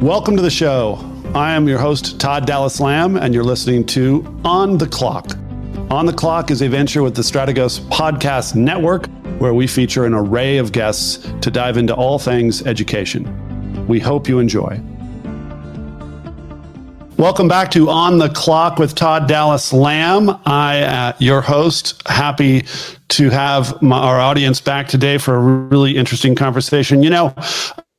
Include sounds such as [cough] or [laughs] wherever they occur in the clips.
Welcome to the show. I am your host, Todd Dallas Lamb, and you're listening to On the Clock. On the Clock is a venture with the Strategos Podcast Network, where we feature an array of guests to dive into all things education. We hope you enjoy. Welcome back to On the Clock with Todd Dallas Lamb. I, uh, your host, happy to have my, our audience back today for a really interesting conversation. You know,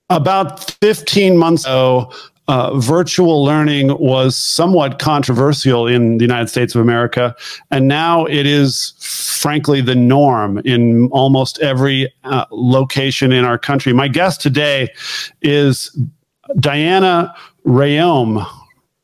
about 15 months ago, uh, virtual learning was somewhat controversial in the United States of America, and now it is frankly the norm in almost every uh, location in our country. My guest today is Diana Reaume.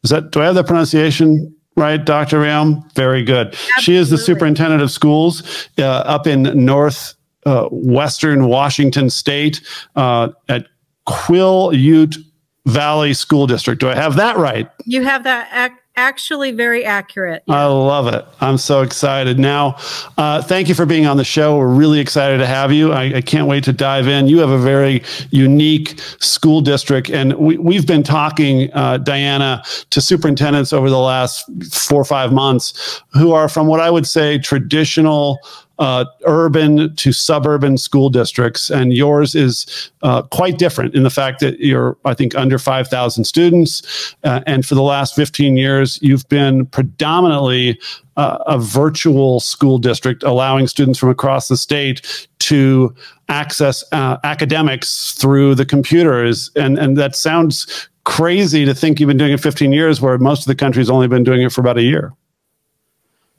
Is that do I have the pronunciation right, Dr. Reaume? Very good. Absolutely. She is the superintendent of schools uh, up in North uh, Western Washington State uh, at Quillayute Valley School District. Do I have that right? You have that ac- actually very accurate. I love it. I'm so excited. Now, uh, thank you for being on the show. We're really excited to have you. I, I, can't wait to dive in. You have a very unique school district, and we, have been talking, uh, Diana, to superintendents over the last four or five months who are from what I would say traditional uh, urban to suburban school districts, and yours is uh, quite different in the fact that you're, I think, under 5,000 students. Uh, and for the last 15 years, you've been predominantly uh, a virtual school district, allowing students from across the state to access uh, academics through the computers. And, and that sounds crazy to think you've been doing it 15 years, where most of the country's only been doing it for about a year.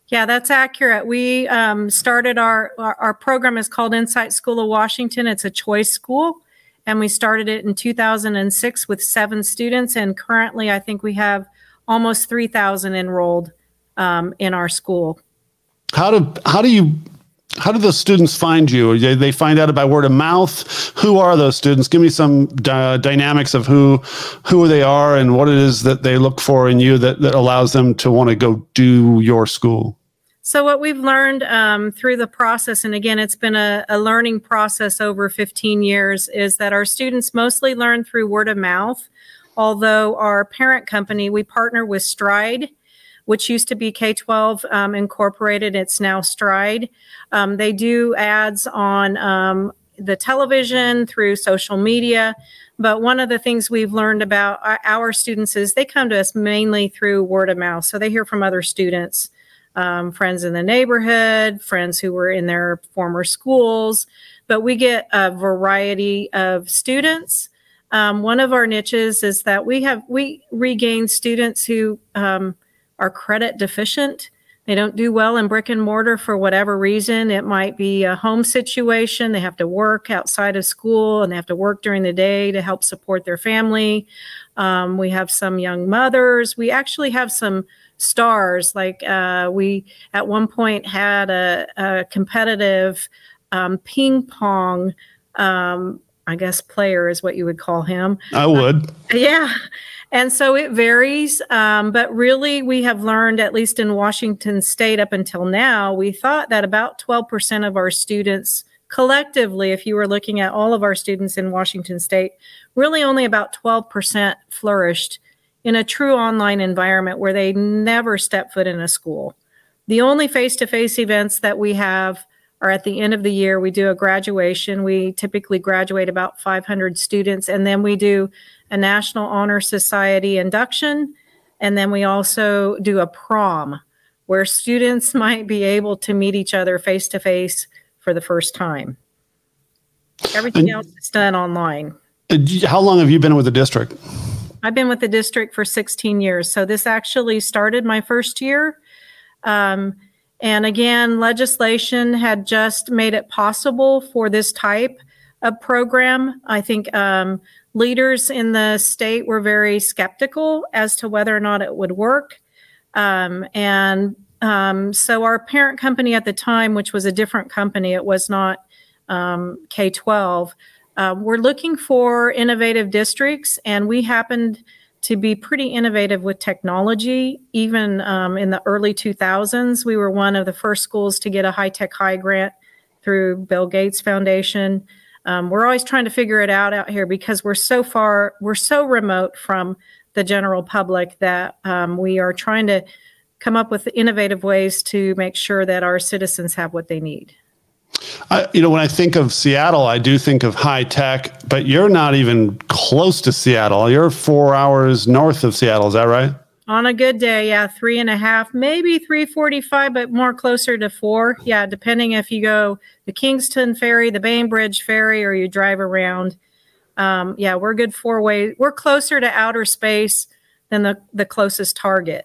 Yeah, that's accurate. We um, started our, our, our program is called Insight School of Washington. It's a choice school, and we started it in 2006 with seven students, and currently I think we have almost 3,000 enrolled um, in our school. How do how do you how do those students find you? They, they find out by word of mouth. Who are those students? Give me some uh, dynamics of who who they are and what it is that they look for in you that, that allows them to want to go do your school. So, what we've learned um, through the process, and again, it's been a, a, learning process over 15 years, is that our students mostly learn through word of mouth. Although our parent company, we partner with Stride, which used to be K 12 um, Incorporated, it's now Stride. Um, they do ads on um, the television, through social media. But one of the things we've learned about our, our students is they come to us mainly through word of mouth. So they hear from other students um, friends in the neighborhood, friends who were in their former schools, but we get a variety of students. Um, one of our niches is that we have we regain students who um, are credit deficient. They don't do well in brick and mortar for whatever reason. It might be a home situation. They have to work outside of school and they have to work during the day to help support their family. Um, we have some young mothers. We actually have some stars. Like uh, we at one point had a, a competitive um, ping pong. Um, I guess player is what you would call him. I would. Uh, yeah. And so it varies. Um, but really, we have learned, at least in Washington state up until now, we thought that about 12% of our students collectively, if you were looking at all of our students in Washington state, really only about 12% flourished in a true online environment where they never step foot in a school. The only face to face events that we have are at the end of the year. We do a graduation. We typically graduate about 500 students, and then we do a National Honor Society induction. And then we also do a prom where students [laughs] might be able to meet each other face to face for the first time. Everything and, else is done online. How long have you been with the district? I've been with the district for 16 years. So this actually started my first year. Um, and again, legislation had just made it possible for this type of program. I think um, leaders in the state were very skeptical as to whether or not it would work. Um, and um, so our parent company at the time, which was a different company, it was not um, K 12, uh, we're looking for innovative districts, and we happened to be pretty innovative with technology. Even um, in the early 2000s, we were one of the first schools to get a high tech high grant through Bill Gates Foundation. Um, we're always trying to figure it out out here because we're so far, we're so remote from the general public that um, we are trying to come up with innovative ways to make sure that our citizens have what they need. I, you know, when I think of Seattle, I do think of high tech, but you're not even close to Seattle. You're four hours north of Seattle. Is that right? On a good day, yeah, three and a half, maybe 345, but more closer to four. Yeah, depending if you go the Kingston Ferry, the Bainbridge Ferry, or you drive around. Um, yeah, we're good four way. We're closer to outer space than the, the closest target.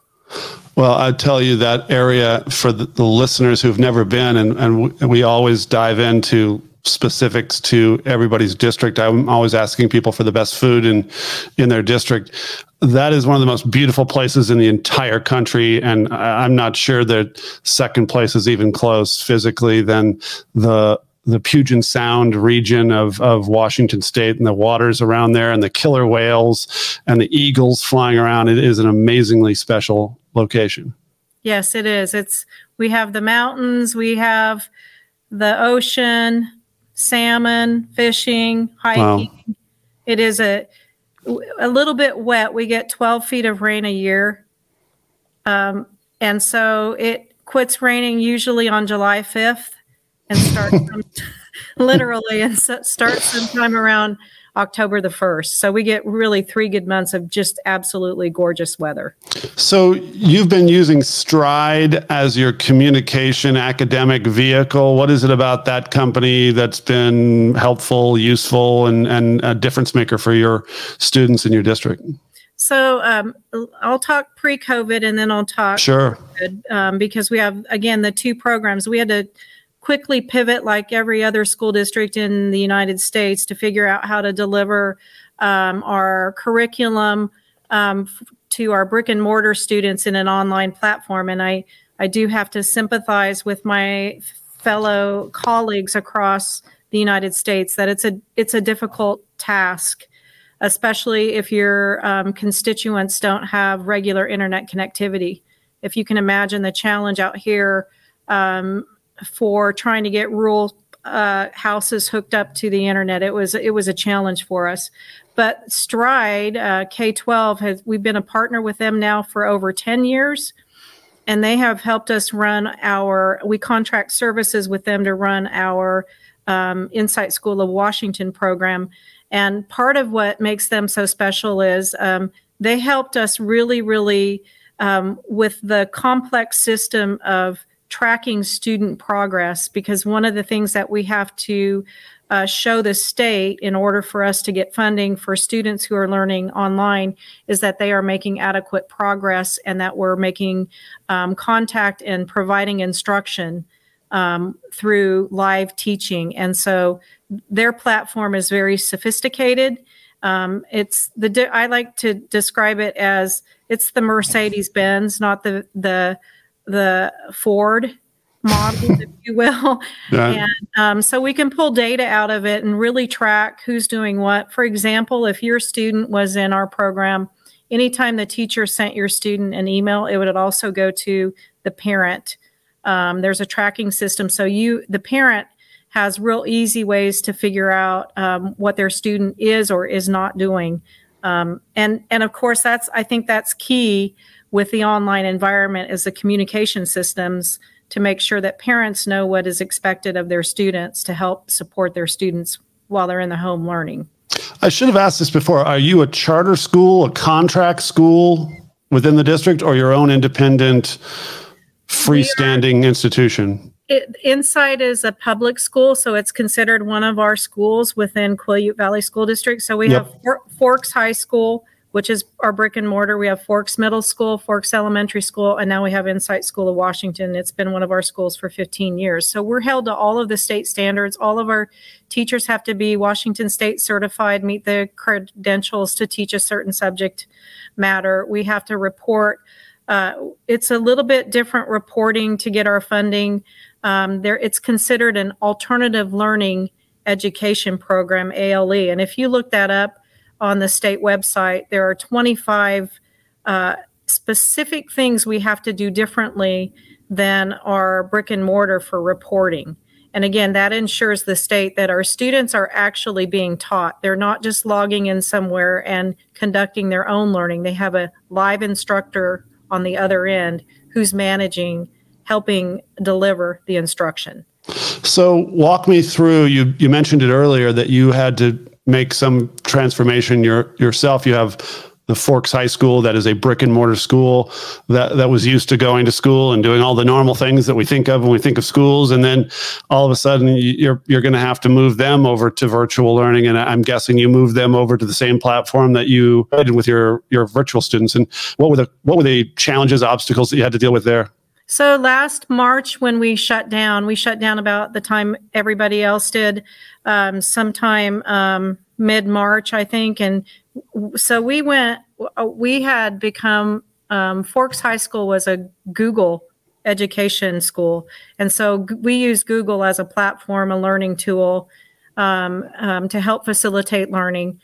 Well, I tell you that area for the, the listeners who've never been, and, and we always dive into specifics to everybody's district. I'm always asking people for the best food in in their district. That is one of the most beautiful places in the entire country, and I'm not sure that second place is even close physically than the the Puget Sound region of, of Washington State and the waters around there and the killer whales and the eagles flying around. It is an amazingly special location. Yes, it is. It's we have the mountains, we have the ocean, salmon, fishing, hiking. Wow. It is a a little bit wet. We get 12 feet of rain a year. Um, and so it quits raining usually on July 5th and starts [laughs] literally and starts sometime around October the 1st. So we get really three good months of just absolutely gorgeous weather. So you've been using Stride as your communication academic vehicle. What is it about that company that's been helpful, useful, and, and a difference maker for your students in your district? So um, I'll talk pre-COVID and then I'll talk sure um, because we have again the two programs. We had to quickly pivot like every other school district in the United States to figure out how to deliver um, our curriculum um, to our brick and mortar students in an online platform. And I, I do have to sympathize with my fellow colleagues across the United States that it's a it's a difficult task, especially if your um, constituents don't have regular internet connectivity. If you can imagine the challenge out here um, for trying to get rural uh, houses hooked up to the internet. It was it was a challenge for us. But Stride uh, K12 has we've been a partner with them now for over 10 years, and they have helped us run our we contract services with them to run our um, Insight School of Washington program. And part of what makes them so special is um, they helped us really, really um, with the complex system of tracking student progress because one of the things that we have to uh, show the state in order for us to get funding for students who are learning online is that they are making adequate progress and that we're making um, contact and providing instruction um, through live teaching. And so their platform is very sophisticated. Um, it's the I like to describe it as it's the Mercedes Benz, not the the the Ford model, if [laughs] you will. Yeah. And um, so we can pull data out of it and really track who's doing what. For example, if your student was in our program, anytime the teacher sent your student an email, it would also go to the parent. Um, there's a tracking system. So you, the parent, has real easy ways to figure out um, what their student is or is not doing. Um, and and of course, that's I think that's key with the online environment is the communication systems to make sure that parents know what is expected of their students to help support their students while they're in the home learning. I should have asked this before. Are you a charter school, a contract school within the district, or your own independent, freestanding institution? It, Insight is a public school, so it's considered one of our schools within Quillayute Valley School District. So we yep. have Forks High School, which is our brick and mortar. We have Forks Middle School, Forks Elementary School, and now we have Insight School of Washington. It's been one of our schools for 15 years. So we're held to all of the state standards. All of our teachers have to be Washington State certified, meet the credentials to teach a certain subject matter. We have to report. Uh, it's a little bit different reporting to get our funding. Um, there, it's considered an alternative learning education program, ALE. And if you look that up, on the state website. There are 25 uh, specific things we have to do differently than our brick and mortar for reporting. And again, that ensures the state that our students are actually being taught. They're not just logging in somewhere and conducting their own learning. They have a live instructor on the other end who's managing, helping deliver the instruction. So, walk me through. You you mentioned it earlier that you had to make some transformation your, yourself. You have the Forks High School, that is a brick and mortar school that, that was used to going to school and doing all the normal things that we think of when we think of schools. And then all of a sudden, you're, you're going to have to move them over to virtual learning. And I'm guessing you move them over to the same platform that you did with your, your virtual students. And what were the, what were the challenges, obstacles that you had to deal with there? So last March, when we shut down, we shut down about the time everybody else did, um, sometime um, mid March, I think. And so we went, uh, we had become, um, Forks High School was a Google education school. And so we use Google as a platform, a learning tool um, um, to help facilitate learning.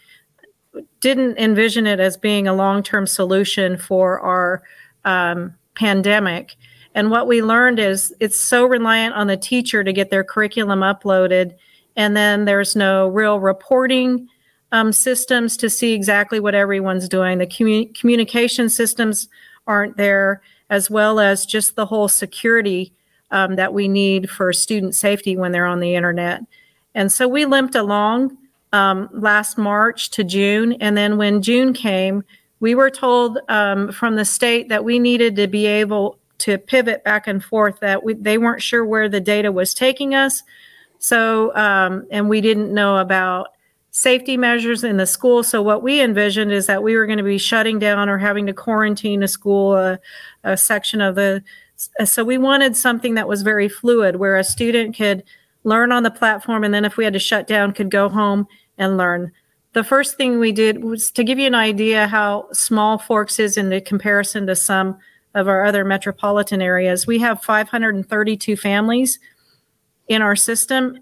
Didn't envision it as being a long term solution for our um, pandemic. And what we learned is it's so reliant on the teacher to get their curriculum uploaded. And then there's no real reporting um, systems to see exactly what everyone's doing. The commu- communication systems aren't there, as well as just the whole security um, that we need for student safety when they're on the internet. And so we limped along um, last March to June. And then when June came, we were told um, from the state that we needed to be able to pivot back and forth that we, they weren't sure where the data was taking us. So, um, and we didn't know about safety measures in the school. So, what we envisioned is that we were going to be shutting down or having to quarantine a school, a, a section of the. So, we wanted something that was very fluid where a student could learn on the platform and then if we had to shut down, could go home and learn. The first thing we did was to give you an idea how small Forks is in the comparison to some of our other metropolitan areas. We have 532 families in our system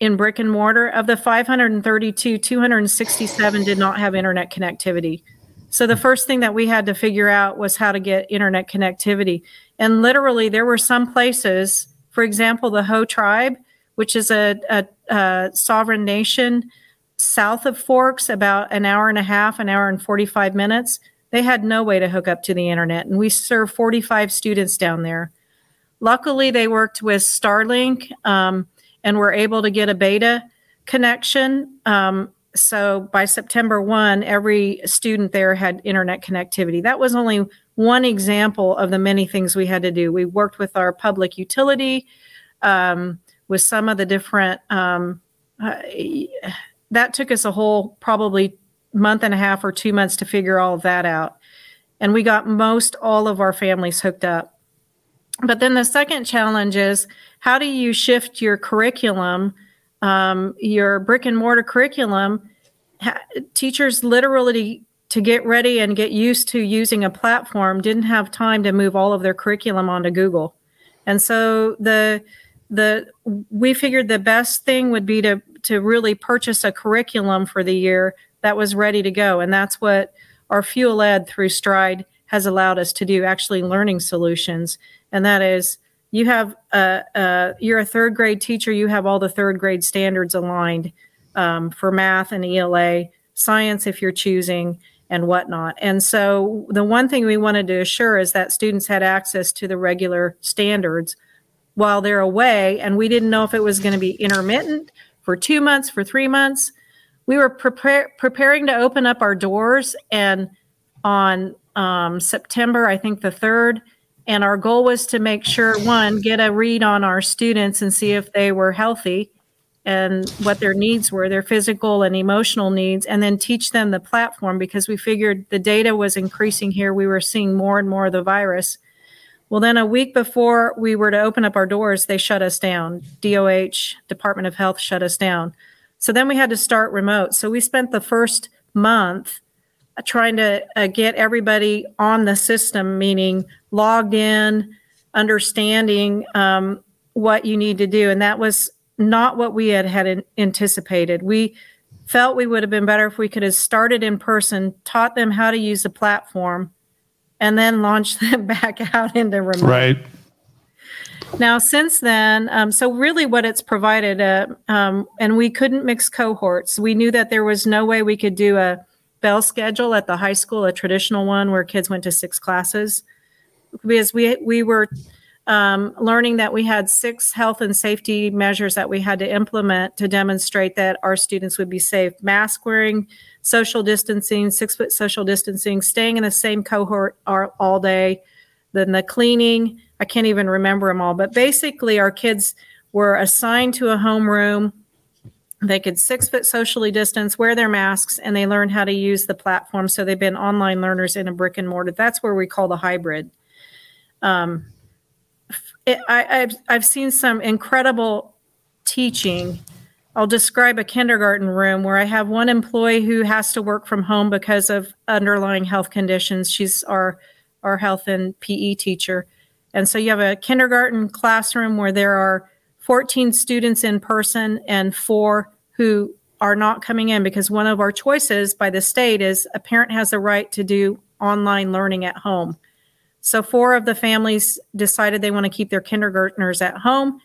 in brick and mortar. Of the 532, 267 did not have internet connectivity. So the first thing that we had to figure out was how to get internet connectivity. And literally, there were some places, for example, the Hoh tribe, which is a, a, a sovereign nation south of Forks, about an hour and a half, an hour and 45 minutes they had no way to hook up to the internet, and we serve 45 students down there. Luckily, they worked with Starlink um, and were able to get a beta connection. Um, so by September 1, every student there had internet connectivity. That was only one example of the many things we had to do. We worked with our public utility, um, with some of the different, um, uh, that took us a whole probably month and a half or two months to figure all of that out. And we got most all of our families hooked up. But then the second challenge is how do you shift your curriculum, um, your brick and mortar curriculum? Ha- teachers literally to get ready and get used to using a platform didn't have time to move all of their curriculum onto Google. And so the the we figured the best thing would be to to really purchase a curriculum for the year that was ready to go. And that's what our Fuel Ed through Stride has allowed us to do, actually learning solutions. And that is you have a, a you're a third grade teacher, you have all the third grade standards aligned um, for math and ELA, science if you're choosing, and whatnot. And so the one thing we wanted to assure is that students had access to the regular standards while they're away. And we didn't know if it was going to be intermittent for two months, for three months we were prepare, preparing to open up our doors and on um, September, I think the third, and our goal was to make sure one, get a read on our students and see if they were healthy and what their needs were, their physical and emotional needs, and then teach them the platform because we figured the data was increasing here. We were seeing more and more of the virus. Well, then a week before we were to open up our doors, they shut us down. DOH, Department of Health, shut us down. So then we had to start remote. So we spent the first month trying to uh, get everybody on the system, meaning logged in, understanding um, what you need to do. And that was not what we had had anticipated. We felt we would have been better if we could have started in person, taught them how to use the platform, and then launched [laughs] them back out into remote. Right. Now, since then, um, so really what it's provided, uh, um, and we couldn't mix cohorts. We knew that there was no way we could do a bell schedule at the high school, a traditional one where kids went to six classes, because we we were um, learning that we had six health and safety measures that we had to implement to demonstrate that our students would be safe: mask wearing, social distancing, six foot social distancing, staying in the same cohort all day, then the cleaning I can't even remember them all, but basically, our kids were assigned to a homeroom. They could six foot socially distance, wear their masks, and they learned how to use the platform. So they've been online learners in a brick and mortar. That's where we call the hybrid. Um, it, I, I've, I've seen some incredible teaching. I'll describe a kindergarten room where I have one employee who has to work from home because of underlying health conditions. She's our our health and PE teacher. And so you have a kindergarten classroom where there are 14 students in person and four who are not coming in because one of our choices by the state is a parent has the right to do online learning at home. So four of the families decided they want to keep their kindergartners at home.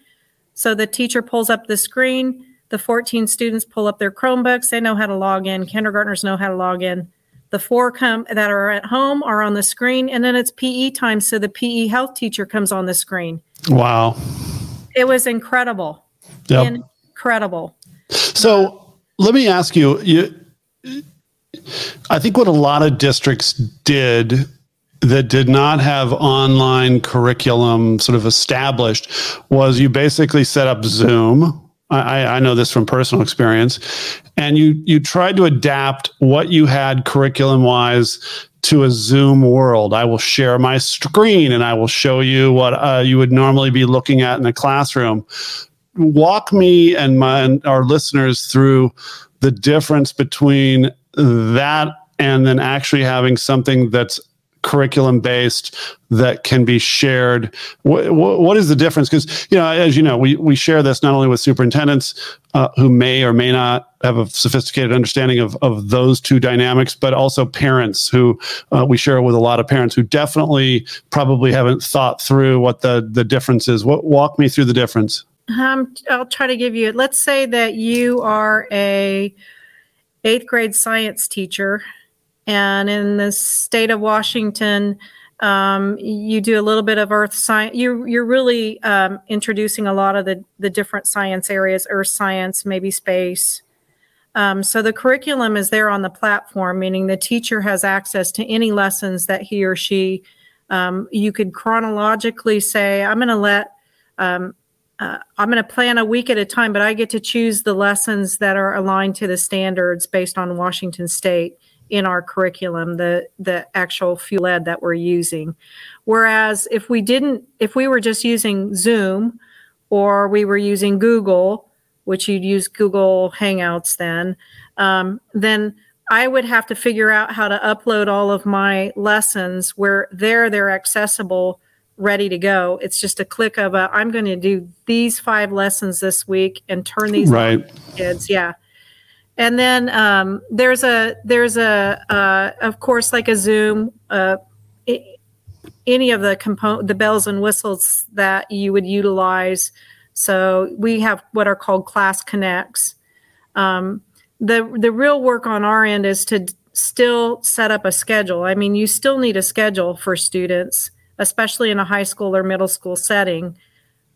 So the teacher pulls up the screen, the 14 students pull up their Chromebooks, they know how to log in, kindergartners know how to log in. The four come that are at home are on the screen, and then it's PE time, so the PE health teacher comes on the screen. Wow, it was incredible, yep. incredible. So let me ask you, you, I think what a lot of districts did that did not have online curriculum sort of established was you basically set up Zoom I, I know this from personal experience. And you you tried to adapt what you had curriculum wise to a Zoom world. I will share my screen and I will show you what uh, you would normally be looking at in a classroom. Walk me and my and our listeners through the difference between that and then actually having something that's curriculum based that can be shared. What, what is the difference? Because you know as you know we, we share this not only with superintendents uh, who may or may not have a sophisticated understanding of, of those two dynamics but also parents who uh, we share with a lot of parents who definitely probably haven't thought through what the the difference is. What walk me through the difference. Um, i'll try to give you let's say that you are a eighth grade science teacher and in the state of Washington, um, you do a little bit of earth science. You, you're really um, introducing a lot of the, the different science areas, earth science, maybe space. Um, so the curriculum is there on the platform, meaning the teacher has access to any lessons that he or she, um, you could chronologically say, I'm going to let, um, uh, I'm going to plan a week at a time, but I get to choose the lessons that are aligned to the standards based on Washington State in our curriculum, the the actual fuel ed that we're using. Whereas if we didn't, if we were just using Zoom or we were using Google, which you'd use Google Hangouts then, um, then I would have to figure out how to upload all of my lessons where there they're accessible, ready to go. It's just a click of a, I'm going to do these five lessons this week and turn these right. kids. Yeah. And then um, there's a there's a uh, of course like a Zoom, uh, any of the component the bells and whistles that you would utilize. So we have what are called class connects. Um, the the real work on our end is to still set up a schedule. I mean, you still need a schedule for students, especially in a high school or middle school setting,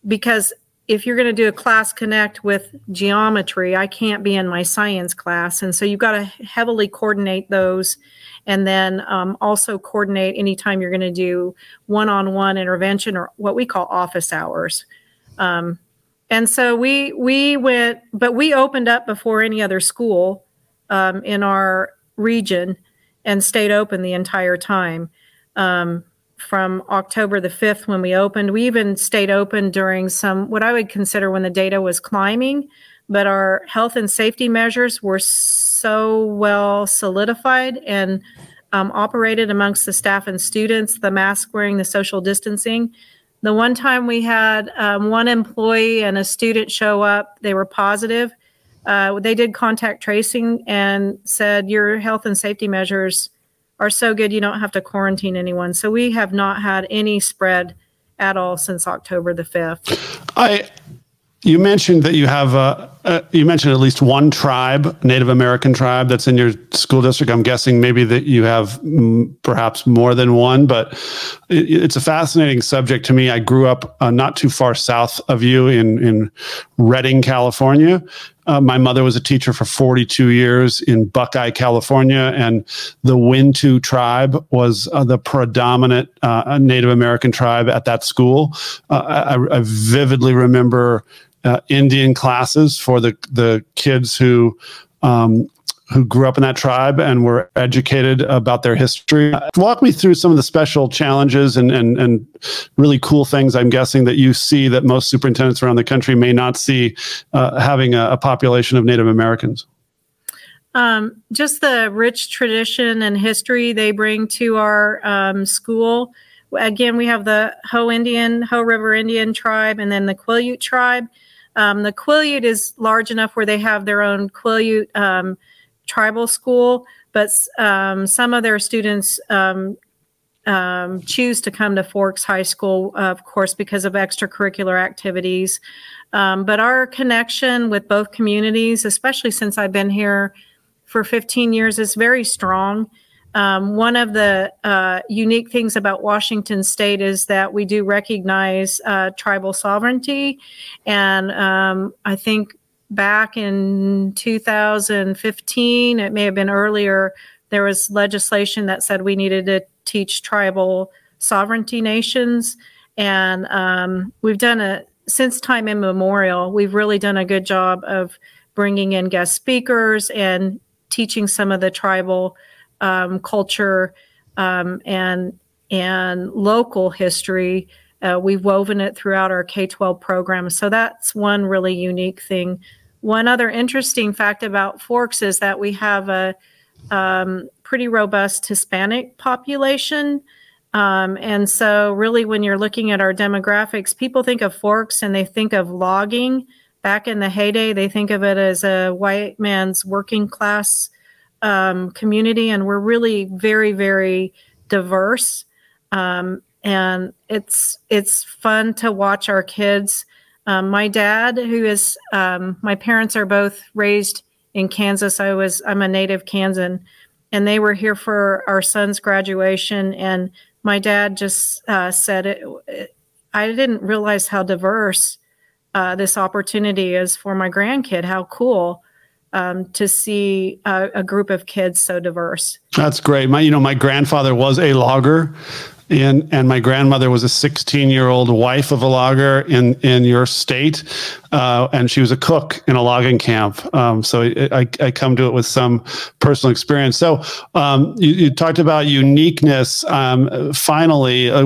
because if you're going to do a class connect with geometry, I can't be in my science class. And so you've got to heavily coordinate those and then um, also coordinate anytime you're going to do one on one intervention or what we call office hours. Um, and so we we went, but we opened up before any other school um, in our region and stayed open the entire time. Um, from October the 5th when we opened. We even stayed open during some, what I would consider when the data was climbing, but our health and safety measures were so well solidified and um, operated amongst the staff and students the mask wearing, the social distancing. The one time we had um, one employee and a student show up, they were positive. Uh, they did contact tracing and said, Your health and safety measures are so good you don't have to quarantine anyone. So we have not had any spread at all since October the 5th. I you mentioned that you have uh, uh, you mentioned at least one tribe, Native American tribe, that's in your school district. I'm guessing maybe that you have m- perhaps more than one, but it, it's a fascinating subject to me. I grew up uh, not too far south of you in in Redding, California. Uh, my mother was a teacher for 42 years in Buckeye, California, and the Wintu tribe was uh, the predominant uh, Native American tribe at that school. I, I vividly remember uh, Indian classes for the the kids who um, who grew up in that tribe and were educated about their history. Walk me through some of the special challenges and and and really cool things. I'm guessing that you see that most superintendents around the country may not see uh, having a, a, population of Native Americans. Um, just the rich tradition and history they bring to our um, school. Again, we have the Hoh Indian, Hoh River Indian tribe, and then the Quileute tribe um, the Quileute is large enough where they have their own Quileute um, tribal school, but um, some of their students um, um, choose to come to Forks High School, of course, because of extracurricular activities. Um, but our connection with both communities, especially since I've been here for 15 years, is very strong. Um, one of the uh, unique things about Washington State is that we do recognize uh, tribal sovereignty. And um, I think back in 2015, it may have been earlier, there was legislation that said we needed to teach tribal sovereignty nations. And um, we've done a, since time immemorial, we've really done a good job of bringing in guest speakers and teaching some of the tribal um, culture um, and and local history. Uh, we've woven it throughout our K 12 program. So that's one really unique thing. One other interesting fact about Forks is that we have a um, pretty robust Hispanic population. Um, and so, really, when you're looking at our demographics, people think of Forks and they think of logging. Back in the heyday, they think of it as a white man's working class um, community, and we're really very, very diverse. Um, and it's it's fun to watch our kids. Um, my dad, who is um, my parents are both raised in Kansas. I was I'm a native Kansan, and they were here for our son's graduation. And my dad just uh, said it, it, I didn't realize how diverse uh, this opportunity is for my grandkid. How cool! um, to see a, a, group of kids so diverse. That's great. My, you know, my grandfather was a logger. And, and my grandmother was a 16 year old wife of a logger in, in your state. Uh, and she was a cook in a logging camp. Um, so I, I come to it with some personal experience. So um, you, you, talked about uniqueness. Um, finally, uh,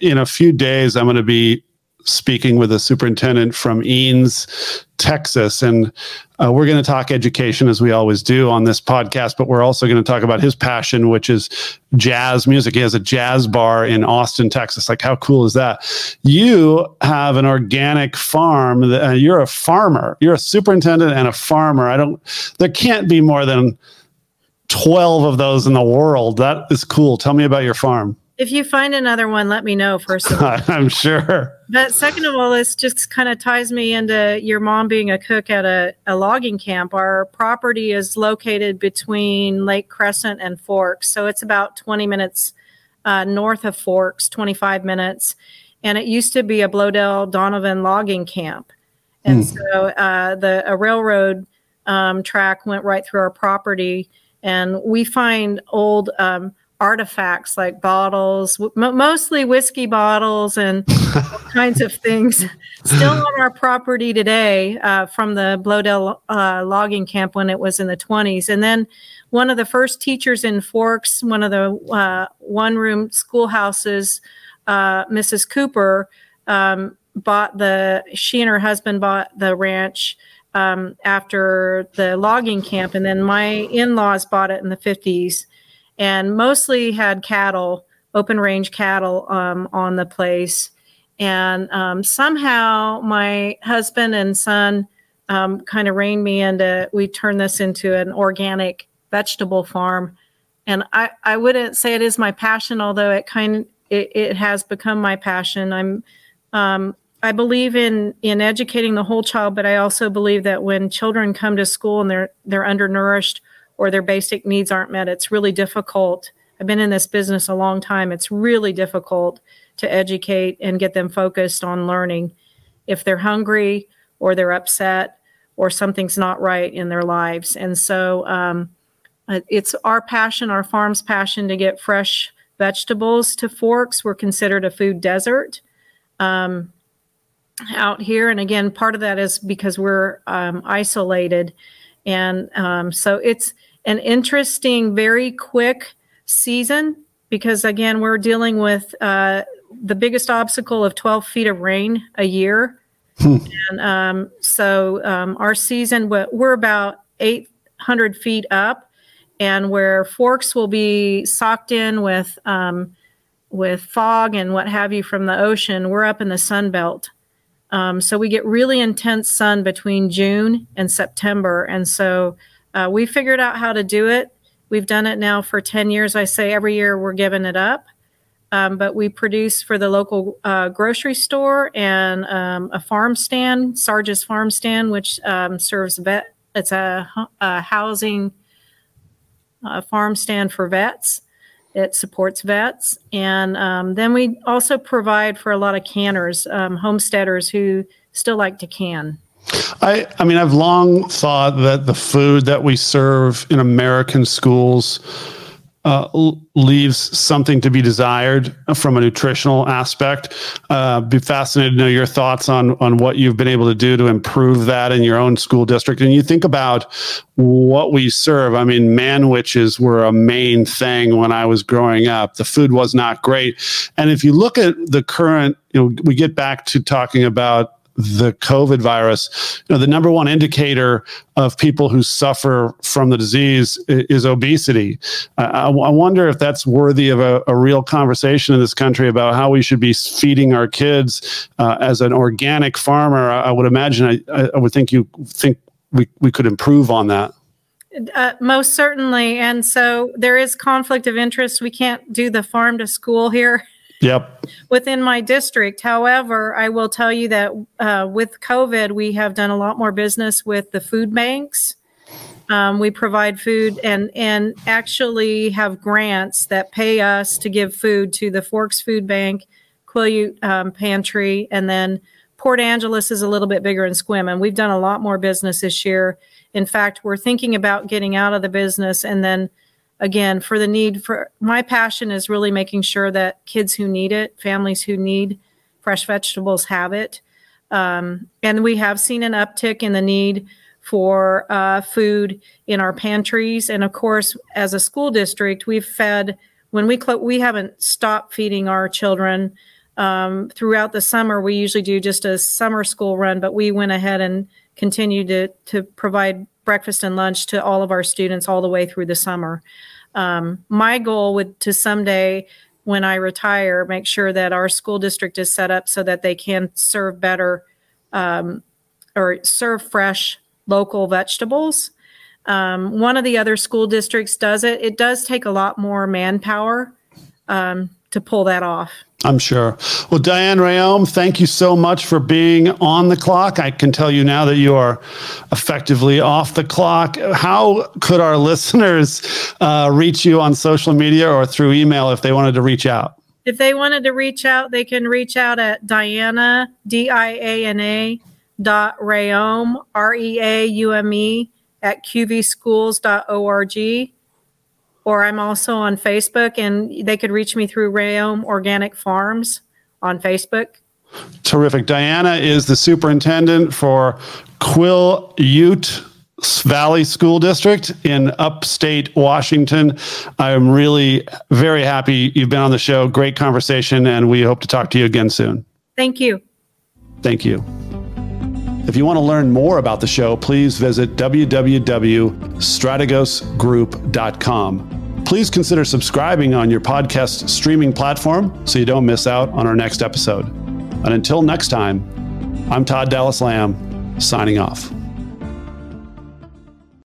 in a few days, I'm going to be speaking with a superintendent from Eanes, Texas. And uh, we're going to talk education as we always do on this podcast, but we're also going to talk about his passion, which is jazz music. He has a jazz bar in Austin, Texas. Like, how cool is that? You have an organic farm. That, uh, you're a farmer. You're a superintendent and a farmer. I don't, there can't be more than 12 of those in the world. That is cool. Tell me about your farm. If you find another one, let me know first of [laughs] all. I'm sure. But second of all, this just kind of ties me into your mom being a cook at a, a logging camp. Our property is located between Lake Crescent and Forks. So it's about 20 minutes uh, north of Forks, 25 minutes. And it used to be a Bloedel Donovan logging camp. And mm. so uh, the a railroad um, track went right through our property. And we find old um, artifacts like bottles, m- mostly whiskey bottles and all [laughs] kinds of things, still on our property today uh, from the Bloedel uh, logging camp when it was in the 20s. And then one of the first teachers in Forks, one of the uh, one room schoolhouses, uh, Mrs. Cooper, um, bought the, she and her husband bought the ranch. Um, after the logging camp, and then my in laws bought it in the 50s and mostly had cattle, open range cattle um, on the place. And um, somehow my husband and son um, kind of reined me into, we turned this into an organic vegetable farm. And I, I wouldn't say it is my passion, although it kind it, it has become my passion. I'm um, I believe in in educating the whole child, but I also believe that when children come to school and they're they're undernourished or their basic needs aren't met, it's really difficult. I've been in this business a long time. It's really difficult to educate and get them focused on learning. If they're hungry or they're upset or something's not right in their lives, and so um, it's our passion, our farm's passion, to get fresh vegetables to Forks. We're considered a food desert um, out here. And again, part of that is because we're um, isolated. And um, so it's an interesting, very quick season because, again, we're dealing with uh, the biggest obstacle of 12 feet of rain a year. Hmm. And um, so um, our season, we're about 800 feet up and where forks will be socked in with um, with fog and what have you from the ocean, we're up in the sun belt. Um, so we get really intense sun between June and September. And so uh, we figured out how to do it. We've done it now for 10 years. I say every year we're giving it up. Um, but we produce for the local uh, grocery store and um, a farm stand, Sarge's Farm Stand, which um, serves vet. It's a, a housing a farm stand for vets. It supports vets. And um, then we also provide for a lot of canners, um, homesteaders who still like to can. I, I mean, I've long thought that the food that we serve in American schools uh, leaves something to be desired from a nutritional aspect. Uh, be fascinated to know your thoughts on on what you've been able to do to improve that in your own school district. And you think about what we serve. I mean, manwiches were a main thing when I was growing up. The food was not great, and if you look at the current, you know, we get back to talking about the COVID virus, you know, the number one indicator of people who suffer from the disease is, is obesity. I, I, wonder if that's worthy of a, a, real conversation in this country about how we should be feeding our kids. Uh, as an organic farmer, I, I would imagine, I, I would think you think we, we could improve on that. Uh, most certainly. And so there is conflict of interest. We can't do the farm to school here. Yep. Within my district. However, I will tell you that uh, with COVID, we have done a lot more business with the food banks. Um, we provide food and and actually have grants that pay us to give food to the Forks Food Bank, Quileute um, Pantry, and then Port Angeles is a little bit bigger in Sequim, and we've done a lot more business this year. In fact, we're thinking about getting out of the business and then again for the need for my passion is really making sure that kids who need it families who need fresh vegetables have it. Um, and we have seen an uptick in the need for uh, food in our pantries. And of course as a school district we've fed when we cl- we haven't stopped feeding our children um, throughout the summer. We usually do just a summer school run but we went ahead and continued to, to provide breakfast and lunch to all of our students all the way through the summer. Um, my goal would to someday, when I retire, make sure that our school district is set up so that they can serve better um, or serve fresh local vegetables. Um, one of the other school districts does it. It does take a lot more manpower um, to pull that off. I'm sure. Well, Diane Reaume, thank you so much for being on the clock. I can tell you now that you are effectively off the clock. How could our [laughs] listeners uh, reach you on social media or through email if they wanted to reach out? If they wanted to reach out, they can reach out at Diana, D I A N A, dot Reaume, R E A U M E, at qvschools.org or I'm also on Facebook, and they could reach me through Reaume Organic Farms on Facebook. Terrific. Diana is the superintendent for Quillayute Valley School District in upstate Washington. I'm really very happy you've been on the show. Great conversation, and we hope to talk to you again soon. Thank you. Thank you. If you want to learn more about the show, please visit www.strategosgroup.com. Please consider subscribing on your podcast streaming platform so you don't miss out on our next episode. And until next time, I'm Todd Dallas Lamb, signing off.